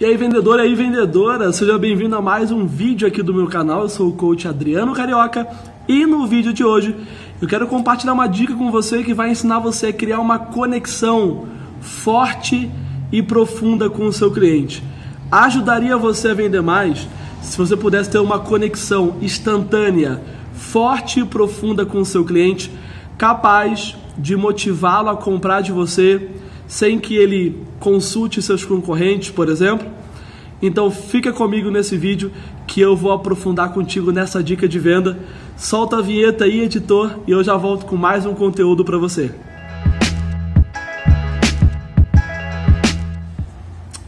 E aí, vendedor e aí, vendedora, seja bem-vindo a mais um vídeo aqui do meu canal. Eu sou o coach Adriano Carioca e no vídeo de hoje eu quero compartilhar uma dica com você que vai ensinar você a criar uma conexão forte e profunda com o seu cliente. Ajudaria você a vender mais se você pudesse ter uma conexão instantânea, forte e profunda com o seu cliente, capaz de motivá-lo a comprar de você sem que ele consulte seus concorrentes, por exemplo. Então fica comigo nesse vídeo que eu vou aprofundar contigo nessa dica de venda. Solta a vinheta aí, editor, e eu já volto com mais um conteúdo para você.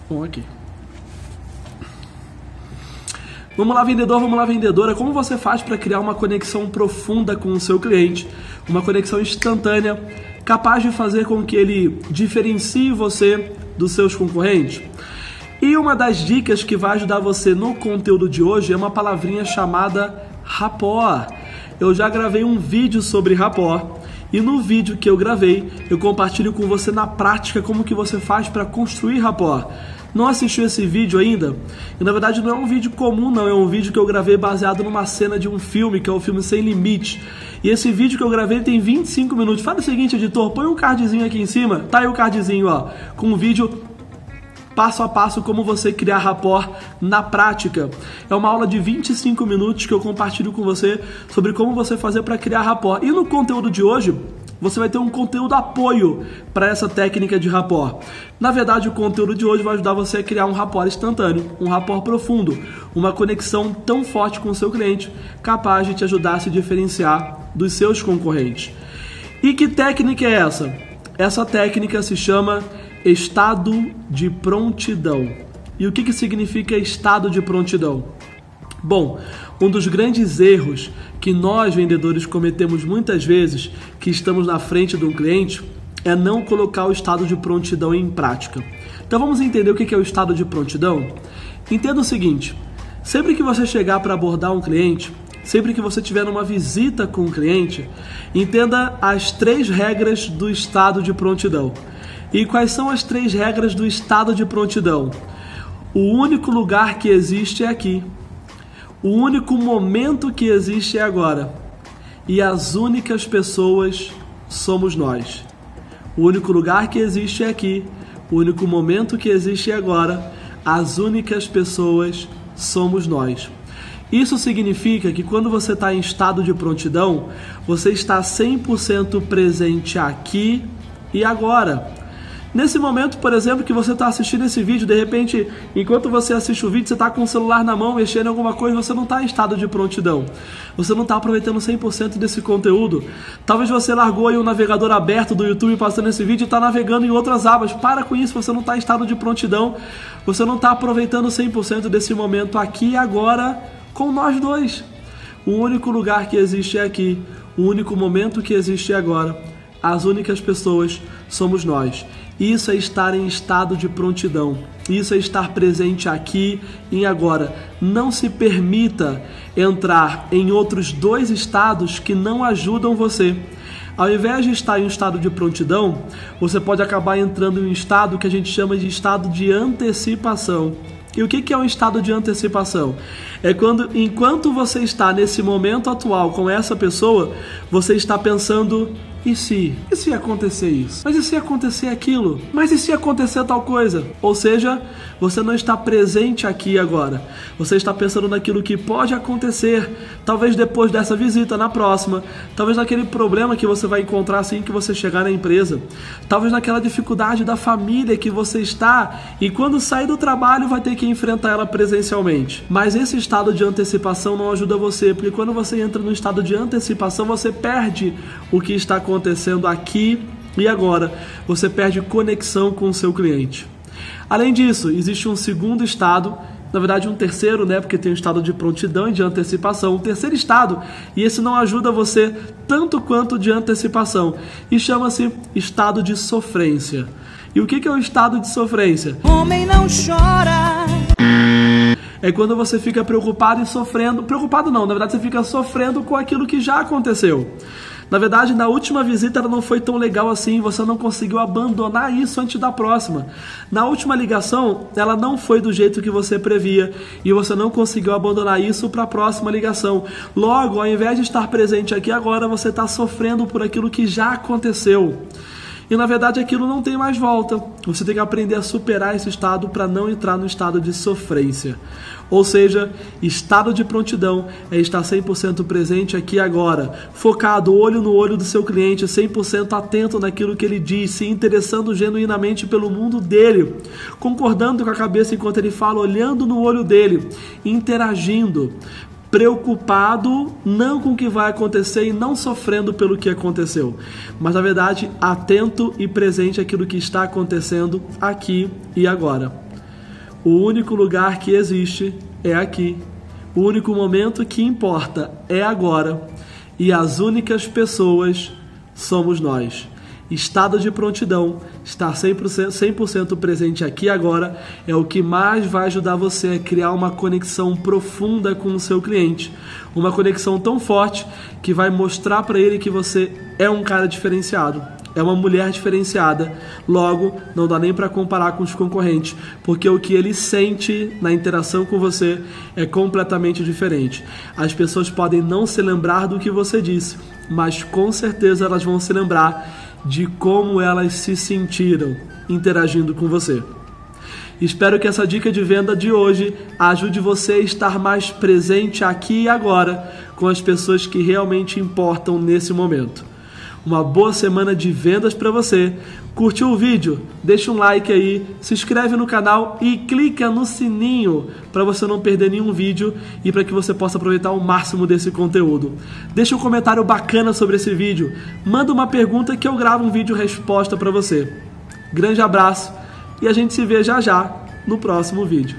Bom, aqui. Vamos lá, vendedor, vamos lá, vendedora. Como você faz para criar uma conexão profunda com o seu cliente? Uma conexão instantânea capaz de fazer com que ele diferencie você dos seus concorrentes? E uma das dicas que vai ajudar você no conteúdo de hoje é uma palavrinha chamada rapport. Eu já gravei um vídeo sobre rapport e no vídeo que eu gravei eu compartilho com você na prática como que você faz para construir rapport. Não assistiu esse vídeo ainda? E na verdade não é um vídeo comum, não. É um vídeo que eu gravei baseado numa cena de um filme, que é o filme Sem Limite. E esse vídeo que eu gravei tem 25 minutos. Fala o seguinte, editor, põe um cardzinho aqui em cima. Tá aí o cardzinho, ó, com um vídeo passo a passo como você criar rapport na prática. É uma aula de 25 minutos que eu compartilho com você sobre como você fazer para criar rapport. E no conteúdo de hoje, você vai ter um conteúdo apoio para essa técnica de rapport. Na verdade, o conteúdo de hoje vai ajudar você a criar um rapport instantâneo, um rapport profundo, uma conexão tão forte com o seu cliente, capaz de te ajudar a se diferenciar dos seus concorrentes. E que técnica é essa? Essa técnica se chama estado de prontidão. E o que, que significa estado de prontidão? Bom, um dos grandes erros que nós vendedores cometemos muitas vezes que estamos na frente de um cliente é não colocar o estado de prontidão em prática. Então vamos entender o que é o estado de prontidão? Entenda o seguinte: sempre que você chegar para abordar um cliente, sempre que você tiver uma visita com um cliente, entenda as três regras do estado de prontidão. E quais são as três regras do estado de prontidão? O único lugar que existe é aqui. O único momento que existe é agora. E as únicas pessoas somos nós. O único lugar que existe é aqui. O único momento que existe é agora. As únicas pessoas somos nós. Isso significa que quando você está em estado de prontidão, você está 100% presente aqui e agora. Nesse momento, por exemplo, que você está assistindo esse vídeo, de repente, enquanto você assiste o vídeo, você está com o celular na mão, mexendo em alguma coisa, você não está em estado de prontidão. Você não está aproveitando 100% desse conteúdo. Talvez você largou aí o navegador aberto do YouTube passando esse vídeo e está navegando em outras abas. Para com isso, você não está em estado de prontidão. Você não está aproveitando 100% desse momento aqui e agora com nós dois. O único lugar que existe é aqui. O único momento que existe é agora. As únicas pessoas somos nós. Isso é estar em estado de prontidão. Isso é estar presente aqui e agora. Não se permita entrar em outros dois estados que não ajudam você. Ao invés de estar em um estado de prontidão, você pode acabar entrando em um estado que a gente chama de estado de antecipação. E o que é um estado de antecipação? É quando, enquanto você está nesse momento atual com essa pessoa, você está pensando e se? E se acontecer isso? Mas e se acontecer aquilo? Mas e se acontecer tal coisa? Ou seja, você não está presente aqui agora. Você está pensando naquilo que pode acontecer, talvez depois dessa visita, na próxima, talvez naquele problema que você vai encontrar assim que você chegar na empresa, talvez naquela dificuldade da família que você está e quando sair do trabalho vai ter que enfrentar ela presencialmente. Mas esse estado de antecipação não ajuda você, porque quando você entra no estado de antecipação, você perde o que está acontecendo acontecendo aqui e agora. Você perde conexão com o seu cliente. Além disso, existe um segundo estado, na verdade um terceiro, né, porque tem o um estado de prontidão e de antecipação, um terceiro estado, e esse não ajuda você tanto quanto de antecipação, e chama-se estado de sofrência. E o que é o estado de sofrência? Homem não chora. É quando você fica preocupado e sofrendo. Preocupado não, na verdade você fica sofrendo com aquilo que já aconteceu. Na verdade, na última visita ela não foi tão legal assim, você não conseguiu abandonar isso antes da próxima. Na última ligação, ela não foi do jeito que você previa e você não conseguiu abandonar isso para a próxima ligação. Logo, ao invés de estar presente aqui agora, você está sofrendo por aquilo que já aconteceu. E na verdade aquilo não tem mais volta. Você tem que aprender a superar esse estado para não entrar no estado de sofrência. Ou seja, estado de prontidão é estar 100% presente aqui agora, focado olho no olho do seu cliente, 100% atento naquilo que ele diz, se interessando genuinamente pelo mundo dele, concordando com a cabeça enquanto ele fala, olhando no olho dele, interagindo, preocupado não com o que vai acontecer e não sofrendo pelo que aconteceu, mas na verdade atento e presente àquilo que está acontecendo aqui e agora. O único lugar que existe é aqui. O único momento que importa é agora. E as únicas pessoas somos nós estado de prontidão, estar 100%, 100 presente aqui agora, é o que mais vai ajudar você a criar uma conexão profunda com o seu cliente. Uma conexão tão forte que vai mostrar para ele que você é um cara diferenciado, é uma mulher diferenciada. Logo, não dá nem para comparar com os concorrentes, porque o que ele sente na interação com você é completamente diferente. As pessoas podem não se lembrar do que você disse, mas com certeza elas vão se lembrar de como elas se sentiram interagindo com você. Espero que essa dica de venda de hoje ajude você a estar mais presente aqui e agora com as pessoas que realmente importam nesse momento. Uma boa semana de vendas para você. Curtiu o vídeo? Deixa um like aí, se inscreve no canal e clica no sininho para você não perder nenhum vídeo e para que você possa aproveitar o máximo desse conteúdo. Deixa um comentário bacana sobre esse vídeo, manda uma pergunta que eu gravo um vídeo resposta para você. Grande abraço e a gente se vê já já no próximo vídeo.